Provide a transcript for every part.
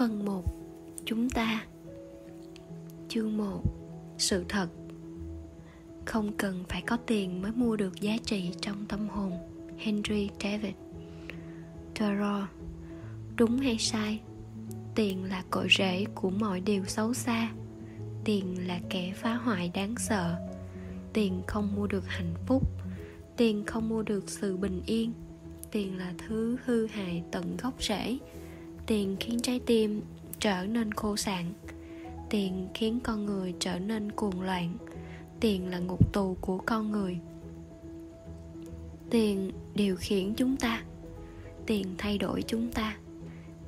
Phần 1 Chúng ta. Chương 1 Sự thật. Không cần phải có tiền mới mua được giá trị trong tâm hồn, Henry David. Thoreau Đúng hay sai? Tiền là cội rễ của mọi điều xấu xa. Tiền là kẻ phá hoại đáng sợ. Tiền không mua được hạnh phúc. Tiền không mua được sự bình yên. Tiền là thứ hư hại tận gốc rễ tiền khiến trái tim trở nên khô sạn. Tiền khiến con người trở nên cuồng loạn. Tiền là ngục tù của con người. Tiền điều khiển chúng ta. Tiền thay đổi chúng ta.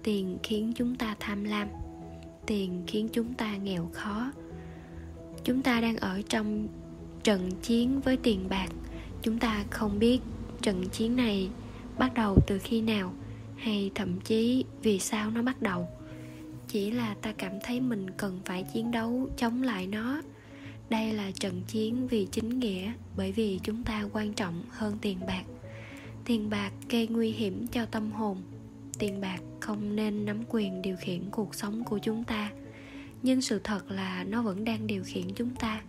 Tiền khiến chúng ta tham lam. Tiền khiến chúng ta nghèo khó. Chúng ta đang ở trong trận chiến với tiền bạc. Chúng ta không biết trận chiến này bắt đầu từ khi nào hay thậm chí vì sao nó bắt đầu? Chỉ là ta cảm thấy mình cần phải chiến đấu chống lại nó. Đây là trận chiến vì chính nghĩa, bởi vì chúng ta quan trọng hơn tiền bạc. Tiền bạc gây nguy hiểm cho tâm hồn. Tiền bạc không nên nắm quyền điều khiển cuộc sống của chúng ta. Nhưng sự thật là nó vẫn đang điều khiển chúng ta.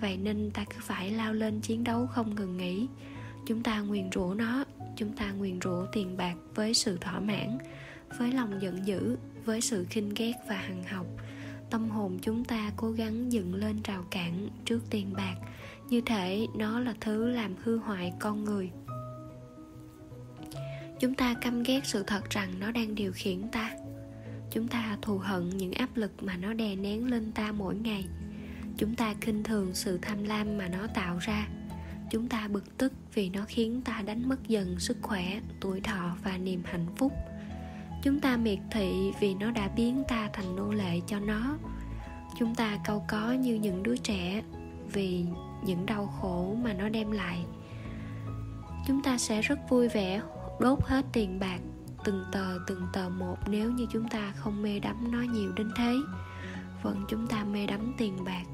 Vậy nên ta cứ phải lao lên chiến đấu không ngừng nghỉ. Chúng ta nguyền rủa nó chúng ta nguyền rủa tiền bạc với sự thỏa mãn, với lòng giận dữ, với sự khinh ghét và hằng học. Tâm hồn chúng ta cố gắng dựng lên rào cản trước tiền bạc, như thể nó là thứ làm hư hoại con người. Chúng ta căm ghét sự thật rằng nó đang điều khiển ta. Chúng ta thù hận những áp lực mà nó đè nén lên ta mỗi ngày. Chúng ta khinh thường sự tham lam mà nó tạo ra chúng ta bực tức vì nó khiến ta đánh mất dần sức khỏe, tuổi thọ và niềm hạnh phúc. Chúng ta miệt thị vì nó đã biến ta thành nô lệ cho nó. Chúng ta câu có như những đứa trẻ vì những đau khổ mà nó đem lại. Chúng ta sẽ rất vui vẻ, đốt hết tiền bạc từng tờ từng tờ một nếu như chúng ta không mê đắm nó nhiều đến thế. Vẫn chúng ta mê đắm tiền bạc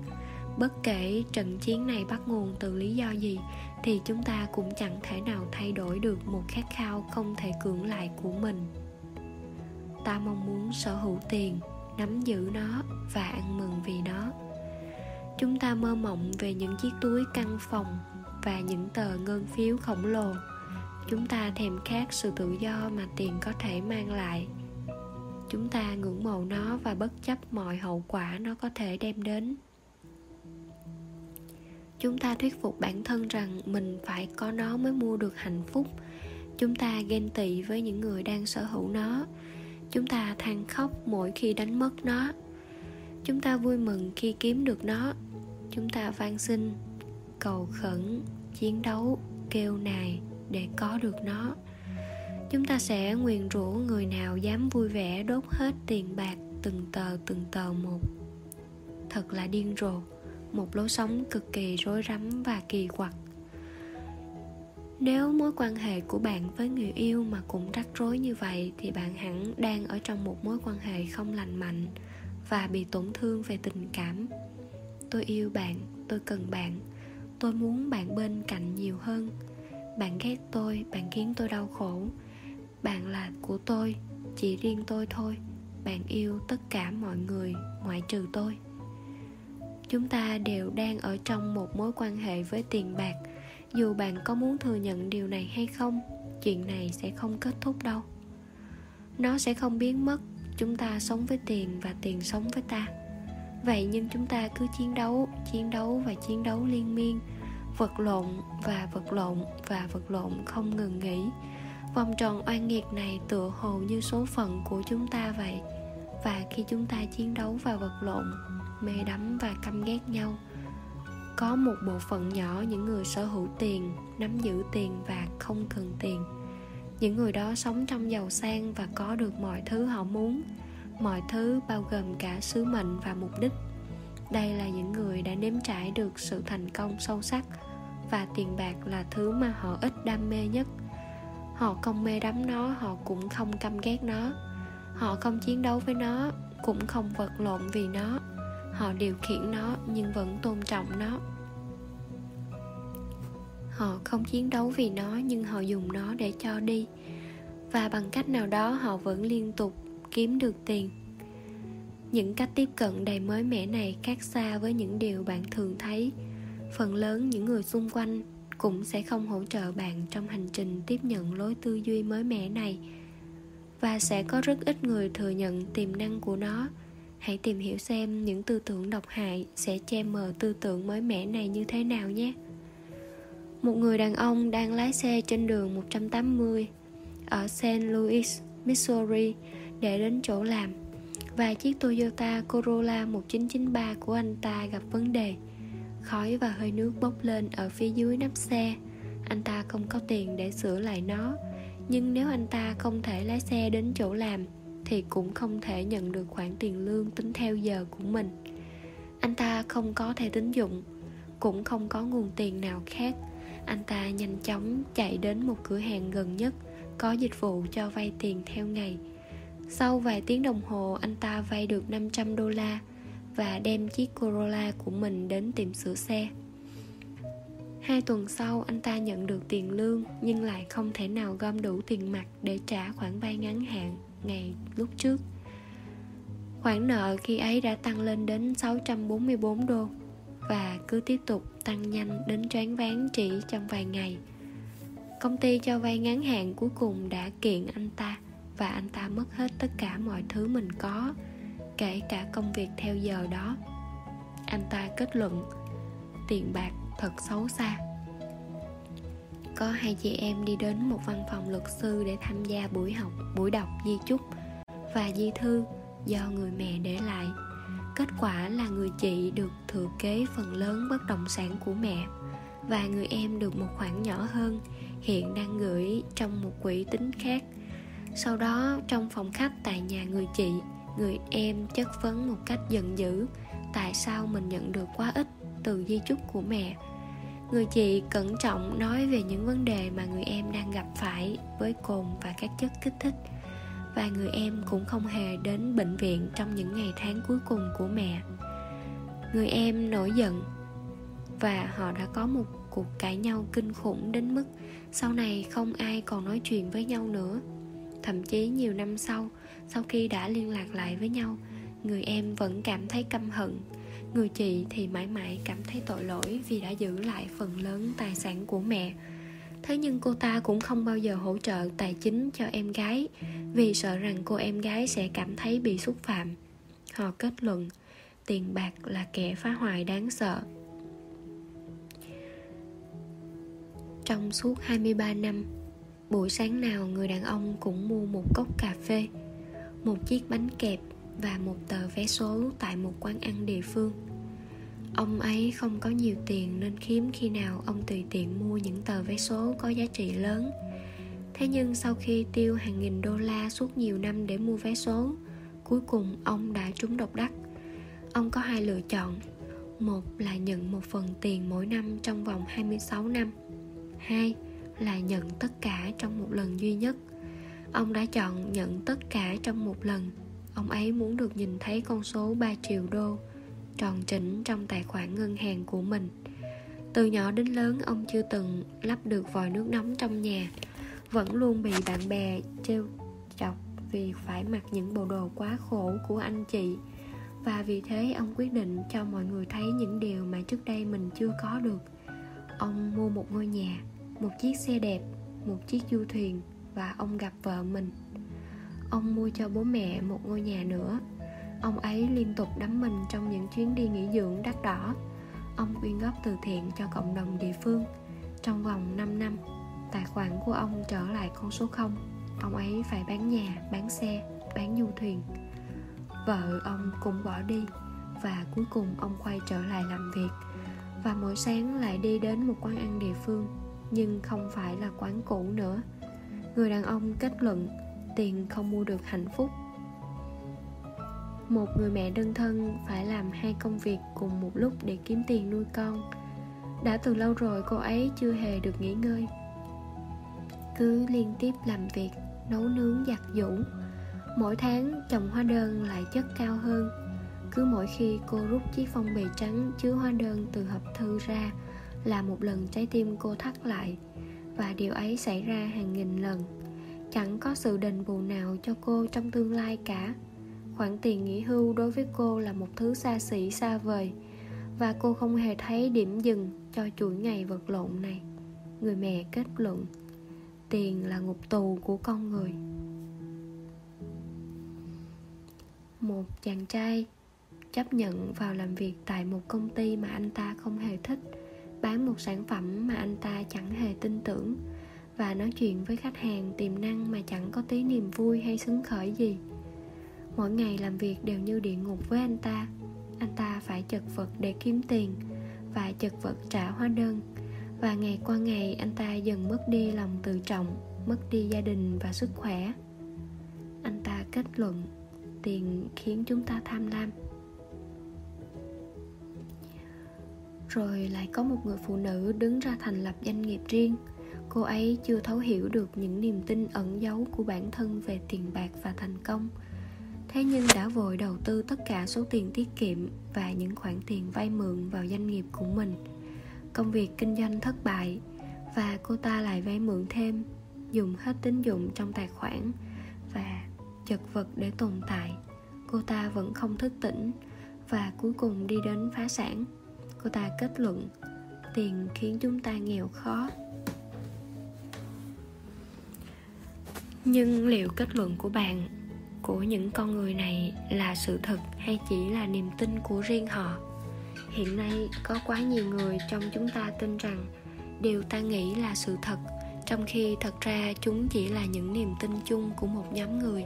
bất kể trận chiến này bắt nguồn từ lý do gì, thì chúng ta cũng chẳng thể nào thay đổi được một khát khao không thể cưỡng lại của mình. Ta mong muốn sở hữu tiền, nắm giữ nó và ăn mừng vì nó. Chúng ta mơ mộng về những chiếc túi căn phòng và những tờ ngân phiếu khổng lồ. Chúng ta thèm khát sự tự do mà tiền có thể mang lại. Chúng ta ngưỡng mộ nó và bất chấp mọi hậu quả nó có thể đem đến chúng ta thuyết phục bản thân rằng mình phải có nó mới mua được hạnh phúc. Chúng ta ghen tị với những người đang sở hữu nó. Chúng ta than khóc mỗi khi đánh mất nó. Chúng ta vui mừng khi kiếm được nó. Chúng ta van xin, cầu khẩn, chiến đấu, kêu nài để có được nó. Chúng ta sẽ nguyền rủa người nào dám vui vẻ đốt hết tiền bạc từng tờ từng tờ một. Thật là điên rồ một lối sống cực kỳ rối rắm và kỳ quặc. Nếu mối quan hệ của bạn với người yêu mà cũng rắc rối như vậy, thì bạn hẳn đang ở trong một mối quan hệ không lành mạnh và bị tổn thương về tình cảm. Tôi yêu bạn, tôi cần bạn, tôi muốn bạn bên cạnh nhiều hơn. Bạn ghét tôi, bạn khiến tôi đau khổ. Bạn là của tôi, chỉ riêng tôi thôi. Bạn yêu tất cả mọi người, ngoại trừ tôi chúng ta đều đang ở trong một mối quan hệ với tiền bạc. Dù bạn có muốn thừa nhận điều này hay không, chuyện này sẽ không kết thúc đâu. Nó sẽ không biến mất. Chúng ta sống với tiền và tiền sống với ta. Vậy nhưng chúng ta cứ chiến đấu chiến đấu và chiến đấu liên miên. Vật lộn và vật lộn và vật lộn không ngừng nghỉ. Vòng tròn oan nghiệt này tựa hồ như số phận của chúng ta vậy. Và khi chúng ta chiến đấu và vật lộn mê đắm và căm ghét nhau. Có một bộ phận nhỏ những người sở hữu tiền, nắm giữ tiền và không cần tiền. Những người đó sống trong giàu sang và có được mọi thứ họ muốn. Mọi thứ bao gồm cả sứ mệnh và mục đích. Đây là những người đã nếm trải được sự thành công sâu sắc và tiền bạc là thứ mà họ ít đam mê nhất. Họ không mê đắm nó, họ cũng không căm ghét nó. Họ không chiến đấu với nó, cũng không vật lộn vì nó họ điều khiển nó nhưng vẫn tôn trọng nó. Họ không chiến đấu vì nó nhưng họ dùng nó để cho đi. Và bằng cách nào đó họ vẫn liên tục kiếm được tiền. Những cách tiếp cận đầy mới mẻ này khác xa với những điều bạn thường thấy. Phần lớn những người xung quanh cũng sẽ không hỗ trợ bạn trong hành trình tiếp nhận lối tư duy mới mẻ này. Và sẽ có rất ít người thừa nhận tiềm năng của nó hãy tìm hiểu xem những tư tưởng độc hại sẽ che mờ tư tưởng mới mẻ này như thế nào nhé một người đàn ông đang lái xe trên đường 180 ở St. Louis, Missouri để đến chỗ làm và chiếc Toyota Corolla 1993 của anh ta gặp vấn đề. Khói và hơi nước bốc lên ở phía dưới nắp xe. Anh ta không có tiền để sửa lại nó, nhưng nếu anh ta không thể lái xe đến chỗ làm thì cũng không thể nhận được khoản tiền lương tính theo giờ của mình. Anh ta không có thẻ tín dụng, cũng không có nguồn tiền nào khác. Anh ta nhanh chóng chạy đến một cửa hàng gần nhất có dịch vụ cho vay tiền theo ngày sau vài tiếng đồng hồ anh ta vay được 500 đô la và đem chiếc Corolla của mình đến tiệm sửa xe. Hai tuần sau anh ta nhận được tiền lương nhưng lại không thể nào gom đủ tiền mặt để trả khoản vay ngắn hạn ngày lúc trước. Khoản nợ khi ấy đã tăng lên đến 644 đô và cứ tiếp tục tăng nhanh đến choáng váng chỉ trong vài ngày. Công ty cho vay ngắn hạn cuối cùng đã kiện anh ta và anh ta mất hết tất cả mọi thứ mình có, kể cả công việc theo giờ đó anh ta kết luận, tiền bạc thật xấu xa có hai chị em đi đến một văn phòng luật sư để tham gia buổi học, buổi đọc di chúc và di thư do người mẹ để lại. Kết quả là người chị được thừa kế phần lớn bất động sản của mẹ và người em được một khoản nhỏ hơn, hiện đang gửi trong một quỹ tính khác. Sau đó, trong phòng khách tại nhà người chị, người em chất vấn một cách giận dữ, tại sao mình nhận được quá ít từ di chúc của mẹ người chị cẩn trọng nói về những vấn đề mà người em đang gặp phải với cồn và các chất kích thích. Và người em cũng không hề đến bệnh viện trong những ngày tháng cuối cùng của mẹ. Người em nổi giận và họ đã có một cuộc cãi nhau kinh khủng đến mức sau này không ai còn nói chuyện với nhau nữa. Thậm chí nhiều năm sau sau khi đã liên lạc lại với nhau, người em vẫn cảm thấy căm hận người chị thì mãi mãi cảm thấy tội lỗi vì đã giữ lại phần lớn tài sản của mẹ. Thế nhưng cô ta cũng không bao giờ hỗ trợ tài chính cho em gái, vì sợ rằng cô em gái sẽ cảm thấy bị xúc phạm. Họ kết luận, tiền bạc là kẻ phá hoại đáng sợ. Trong suốt 23 năm, buổi sáng nào người đàn ông cũng mua một cốc cà phê, một chiếc bánh kẹp và một tờ vé số tại một quán ăn địa phương. Ông ấy không có nhiều tiền nên hiếm khi nào ông tùy tiện mua những tờ vé số có giá trị lớn. Thế nhưng sau khi tiêu hàng nghìn đô la suốt nhiều năm để mua vé số, cuối cùng ông đã trúng độc đắc. Ông có hai lựa chọn. Một là nhận một phần tiền mỗi năm trong vòng 26 năm. Hai là nhận tất cả trong một lần duy nhất. Ông đã chọn nhận tất cả trong một lần ông ấy muốn được nhìn thấy con số 3 triệu đô tròn chỉnh trong tài khoản ngân hàng của mình. Từ nhỏ đến lớn, ông chưa từng lắp được vòi nước nóng trong nhà. Vẫn luôn bị bạn bè trêu chọc vì phải mặc những bộ đồ quá khổ của anh chị. Và vì thế, ông quyết định cho mọi người thấy những điều mà trước đây mình chưa có được. Ông mua một ngôi nhà, một chiếc xe đẹp, một chiếc du thuyền và ông gặp vợ mình ông mua cho bố mẹ một ngôi nhà nữa. Ông ấy liên tục đắm mình trong những chuyến đi nghỉ dưỡng đắt đỏ. Ông quyên góp từ thiện cho cộng đồng địa phương. Trong vòng 5 năm, tài khoản của ông trở lại con số 0 ông ấy phải bán nhà, bán xe, bán du thuyền. Vợ ông cũng bỏ đi và cuối cùng ông quay trở lại làm việc. Và mỗi sáng lại đi đến một quán ăn địa phương, nhưng không phải là quán cũ nữa. Người đàn ông kết luận tiền không mua được hạnh phúc. Một người mẹ đơn thân phải làm hai công việc cùng một lúc để kiếm tiền nuôi con. Đã từ lâu rồi cô ấy chưa hề được nghỉ ngơi. Cứ liên tiếp làm việc, nấu nướng, giặt giũ. Mỗi tháng, chồng hóa đơn lại chất cao hơn. Cứ mỗi khi cô rút chiếc phong bì trắng chứa hóa đơn từ hộp thư ra là một lần trái tim cô thắt lại. Và điều ấy xảy ra hàng nghìn lần chẳng có sự đền bù nào cho cô trong tương lai cả. Khoản tiền nghỉ hưu đối với cô là một thứ xa xỉ, xa vời, và cô không hề thấy điểm dừng cho chuỗi ngày vật lộn này. Người mẹ kết luận, tiền là ngục tù của con người. Một chàng trai chấp nhận vào làm việc tại một công ty mà anh ta không hề thích, bán một sản phẩm mà anh ta chẳng hề tin tưởng và nói chuyện với khách hàng tiềm năng mà chẳng có tí niềm vui hay xứng khởi gì. Mỗi ngày làm việc đều như địa ngục với anh ta. Anh ta phải chật vật để kiếm tiền và chật vật trả hóa đơn. Và ngày qua ngày, anh ta dần mất đi lòng tự trọng, mất đi gia đình và sức khỏe. Anh ta kết luận, tiền khiến chúng ta tham lam. Rồi lại có một người phụ nữ đứng ra thành lập doanh nghiệp riêng cô ấy chưa thấu hiểu được những niềm tin ẩn giấu của bản thân về tiền bạc và thành công. Thế nhưng đã vội đầu tư tất cả số tiền tiết kiệm và những khoản tiền vay mượn vào doanh nghiệp của mình. Công việc kinh doanh thất bại và cô ta lại vay mượn thêm, dùng hết tín dụng trong tài khoản và chật vật để tồn tại. Cô ta vẫn không thức tỉnh và cuối cùng đi đến phá sản. Cô ta kết luận, tiền khiến chúng ta nghèo khó. Nhưng liệu kết luận của bạn, của những con người này là sự thật hay chỉ là niềm tin của riêng họ? Hiện nay, có quá nhiều người trong chúng ta tin rằng điều ta nghĩ là sự thật, trong khi thật ra chúng chỉ là những niềm tin chung của một nhóm người.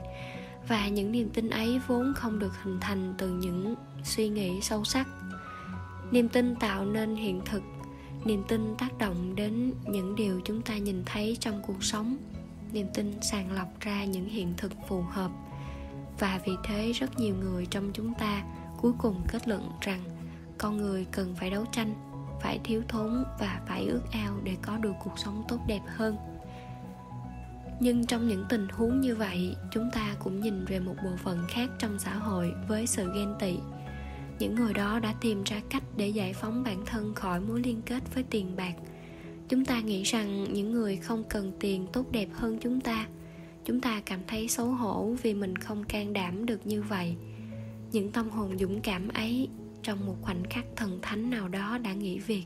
Và những niềm tin ấy vốn không được hình thành từ những suy nghĩ sâu sắc. Niềm tin tạo nên hiện thực, niềm tin tác động đến những điều chúng ta nhìn thấy trong cuộc sống niềm tin sàng lọc ra những hiện thực phù hợp. Và vì thế rất nhiều người trong chúng ta cuối cùng kết luận rằng con người cần phải đấu tranh, phải thiếu thốn và phải ước ao để có được cuộc sống tốt đẹp hơn. Nhưng trong những tình huống như vậy, chúng ta cũng nhìn về một bộ phận khác trong xã hội với sự ghen tị. Những người đó đã tìm ra cách để giải phóng bản thân khỏi mối liên kết với tiền bạc chúng ta nghĩ rằng những người không cần tiền tốt đẹp hơn chúng ta. Chúng ta cảm thấy xấu hổ vì mình không can đảm được như vậy. Những tâm hồn dũng cảm ấy trong một khoảnh khắc thần thánh nào đó đã nghỉ việc,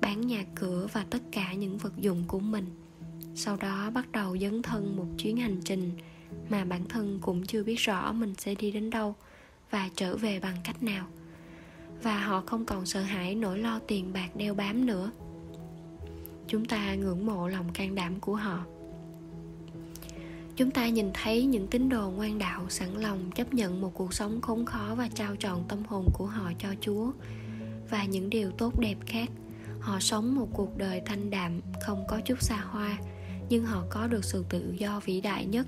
bán nhà cửa và tất cả những vật dụng của mình. Sau đó bắt đầu dấn thân một chuyến hành trình mà bản thân cũng chưa biết rõ mình sẽ đi đến đâu và trở về bằng cách nào. Và họ không còn sợ hãi nỗi lo tiền bạc đeo bám nữa chúng ta ngưỡng mộ lòng can đảm của họ. Chúng ta nhìn thấy những tín đồ ngoan đạo sẵn lòng chấp nhận một cuộc sống khốn khó và trao trọn tâm hồn của họ cho chúa. Và những điều tốt đẹp khác, họ sống một cuộc đời thanh đạm, không có chút xa hoa, nhưng họ có được sự tự do vĩ đại nhất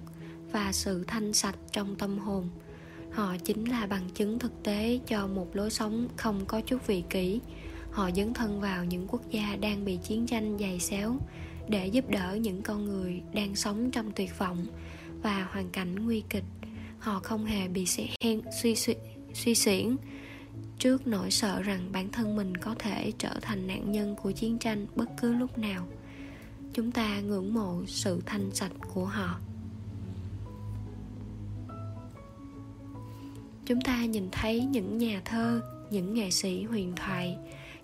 và sự thanh sạch trong tâm hồn. Họ chính là bằng chứng thực tế cho một lối sống không có chút vị kỷ họ dấn thân vào những quốc gia đang bị chiến tranh dày xéo để giúp đỡ những con người đang sống trong tuyệt vọng và hoàn cảnh nguy kịch. Họ không hề bị hen suy suy suy xuyển trước nỗi sợ rằng bản thân mình có thể trở thành nạn nhân của chiến tranh bất cứ lúc nào. Chúng ta ngưỡng mộ sự thanh sạch của họ. Chúng ta nhìn thấy những nhà thơ, những nghệ sĩ huyền thoại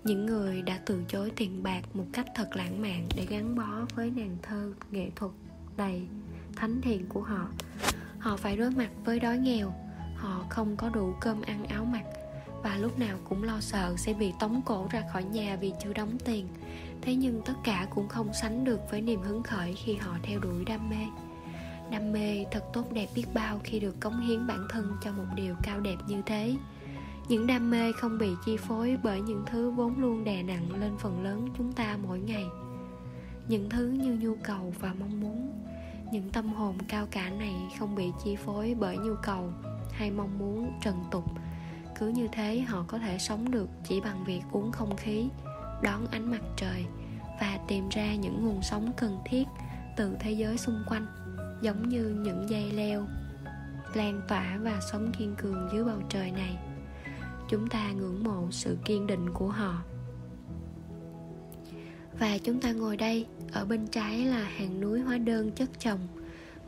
những người đã từ chối tiền bạc một cách thật lãng mạn để gắn bó với nàng thơ nghệ thuật đầy thánh thiện của họ. Họ phải đối mặt với đói nghèo, họ không có đủ cơm ăn áo mặc, và lúc nào cũng lo sợ sẽ bị tống cổ ra khỏi nhà vì chưa đóng tiền. Thế nhưng tất cả cũng không sánh được với niềm hứng khởi khi họ theo đuổi đam mê. Đam mê thật tốt đẹp biết bao khi được cống hiến bản thân cho một điều cao đẹp như thế những đam mê không bị chi phối bởi những thứ vốn luôn đè nặng lên phần lớn chúng ta mỗi ngày. Những thứ như nhu cầu và mong muốn. Những tâm hồn cao cả này không bị chi phối bởi nhu cầu hay mong muốn trần tục. Cứ như thế họ có thể sống được chỉ bằng việc uống không khí, đón ánh mặt trời và tìm ra những nguồn sống cần thiết từ thế giới xung quanh, giống như những dây leo, lan tỏa và sống kiên cường dưới bầu trời này chúng ta ngưỡng mộ sự kiên định của họ. Và chúng ta ngồi đây, ở bên trái là hàng núi hóa đơn chất chồng,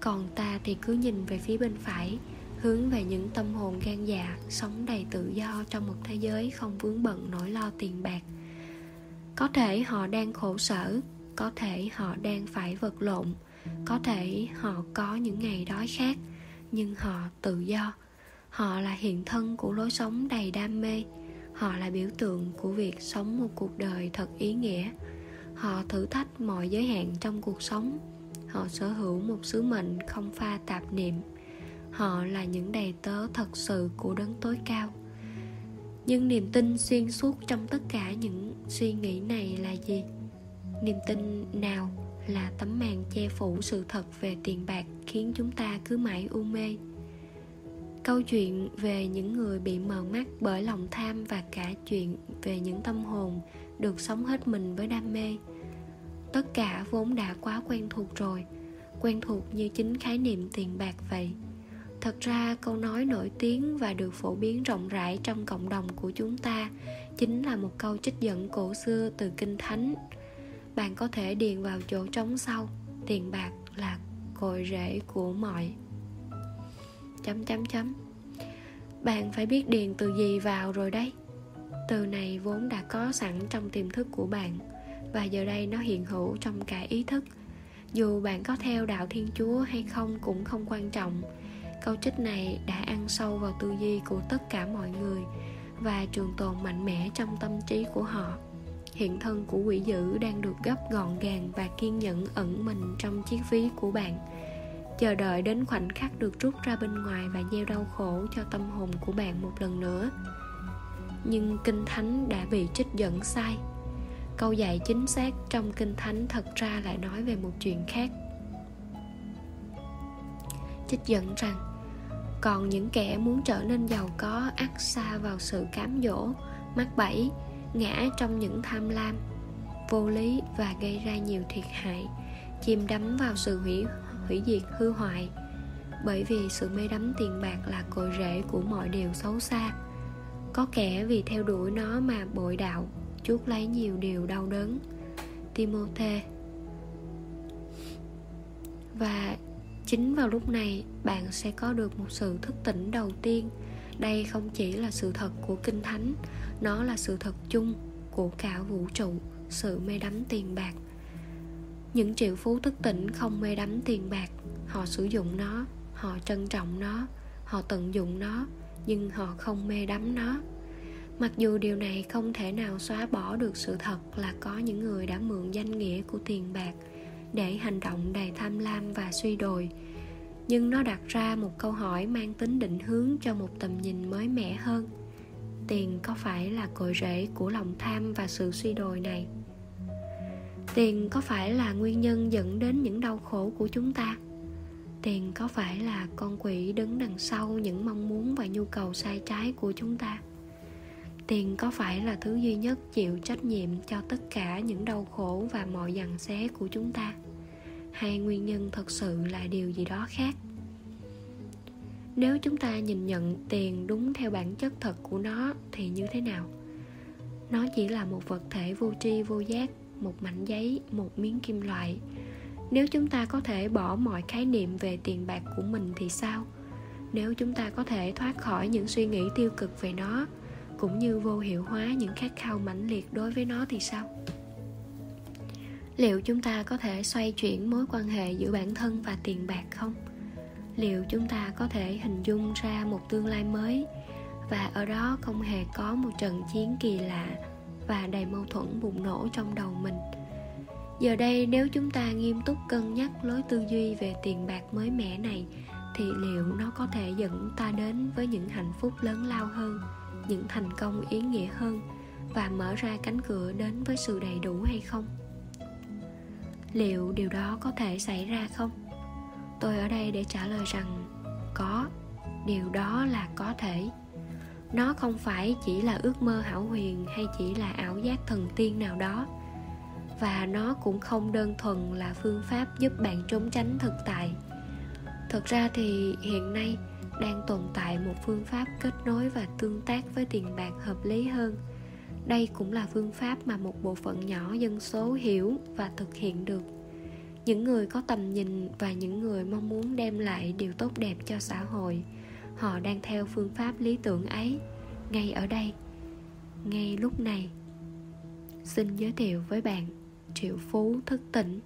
còn ta thì cứ nhìn về phía bên phải, hướng về những tâm hồn gan dạ sống đầy tự do trong một thế giới không vướng bận nỗi lo tiền bạc. Có thể họ đang khổ sở, có thể họ đang phải vật lộn, có thể họ có những ngày đói khát, nhưng họ tự do họ là hiện thân của lối sống đầy đam mê. Họ là biểu tượng của việc sống một cuộc đời thật ý nghĩa. Họ thử thách mọi giới hạn trong cuộc sống. Họ sở hữu một sứ mệnh không pha tạp niệm. Họ là những đầy tớ thật sự của đấng tối cao. Nhưng niềm tin xuyên suốt trong tất cả những suy nghĩ này là gì? Niềm tin nào là tấm màn che phủ sự thật về tiền bạc khiến chúng ta cứ mãi u mê? Câu chuyện về những người bị mờ mắt bởi lòng tham và cả chuyện về những tâm hồn được sống hết mình với đam mê. Tất cả vốn đã quá quen thuộc rồi, quen thuộc như chính khái niệm tiền bạc vậy. Thật ra, câu nói nổi tiếng và được phổ biến rộng rãi trong cộng đồng của chúng ta chính là một câu trích dẫn cổ xưa từ kinh thánh. Bạn có thể điền vào chỗ trống sau, tiền bạc là cội rễ của mọi chấm chấm chấm. Bạn phải biết điền từ gì vào rồi đấy. Từ này vốn đã có sẵn trong tiềm thức của bạn, và giờ đây nó hiện hữu trong cả ý thức. Dù bạn có theo đạo thiên chúa hay không cũng không quan trọng. Câu trích này đã ăn sâu vào tư duy của tất cả mọi người và trường tồn mạnh mẽ trong tâm trí của họ. Hiện thân của quỷ dữ đang được gấp gọn gàng và kiên nhẫn ẩn mình trong chiếc ví của bạn chờ đợi đến khoảnh khắc được rút ra bên ngoài và gieo đau khổ cho tâm hồn của bạn một lần nữa. Nhưng kinh thánh đã bị trích dẫn sai. Câu dạy chính xác trong kinh thánh thật ra lại nói về một chuyện khác. Trích dẫn rằng, còn những kẻ muốn trở nên giàu có ắt xa vào sự cám dỗ, mắc bẫy, ngã trong những tham lam, vô lý và gây ra nhiều thiệt hại, chìm đắm vào sự hủy hủy diệt, hư hoại. Bởi vì sự mê đắm tiền bạc là cội rễ của mọi điều xấu xa. Có kẻ vì theo đuổi nó mà bội đạo, chuốc lấy nhiều điều đau đớn. Timothy. Và chính vào lúc này, bạn sẽ có được một sự thức tỉnh đầu tiên. Đây không chỉ là sự thật của kinh thánh, nó là sự thật chung của cả vũ trụ, sự mê đắm tiền bạc những triệu phú thức tỉnh không mê đắm tiền bạc. Họ sử dụng nó, họ trân trọng nó, họ tận dụng nó, nhưng họ không mê đắm nó. Mặc dù điều này không thể nào xóa bỏ được sự thật là có những người đã mượn danh nghĩa của tiền bạc để hành động đầy tham lam và suy đồi. Nhưng nó đặt ra một câu hỏi mang tính định hướng cho một tầm nhìn mới mẻ hơn. Tiền có phải là cội rễ của lòng tham và sự suy đồi này? Tiền có phải là nguyên nhân dẫn đến những đau khổ của chúng ta? Tiền có phải là con quỷ đứng đằng sau những mong muốn và nhu cầu sai trái của chúng ta? Tiền có phải là thứ duy nhất chịu trách nhiệm cho tất cả những đau khổ và mọi dằn xé của chúng ta? Hay nguyên nhân thật sự là điều gì đó khác? Nếu chúng ta nhìn nhận tiền đúng theo bản chất thật của nó thì như thế nào? Nó chỉ là một vật thể vô tri vô giác một mảnh giấy, một miếng kim loại. Nếu chúng ta có thể bỏ mọi khái niệm về tiền bạc của mình thì sao? Nếu chúng ta có thể thoát khỏi những suy nghĩ tiêu cực về nó, cũng như vô hiệu hóa những khát khao mãnh liệt đối với nó thì sao? Liệu chúng ta có thể xoay chuyển mối quan hệ giữa bản thân và tiền bạc không? Liệu chúng ta có thể hình dung ra một tương lai mới và ở đó không hề có một trận chiến kỳ lạ và đầy mâu thuẫn bùng nổ trong đầu mình. Giờ đây, nếu chúng ta nghiêm túc cân nhắc lối tư duy về tiền bạc mới mẻ này, thì liệu nó có thể dẫn ta đến với những hạnh phúc lớn lao hơn, những thành công ý nghĩa hơn và mở ra cánh cửa đến với sự đầy đủ hay không? Liệu điều đó có thể xảy ra không? Tôi ở đây để trả lời rằng có, điều đó là có thể nó không phải chỉ là ước mơ hảo huyền hay chỉ là ảo giác thần tiên nào đó. Và nó cũng không đơn thuần là phương pháp giúp bạn trốn tránh thực tại. Thực ra thì hiện nay đang tồn tại một phương pháp kết nối và tương tác với tiền bạc hợp lý hơn. Đây cũng là phương pháp mà một bộ phận nhỏ dân số hiểu và thực hiện được. Những người có tầm nhìn và những người mong muốn đem lại điều tốt đẹp cho xã hội họ đang theo phương pháp lý tưởng ấy. Ngay ở đây, ngay lúc này, xin giới thiệu với bạn triệu phú thức tỉnh.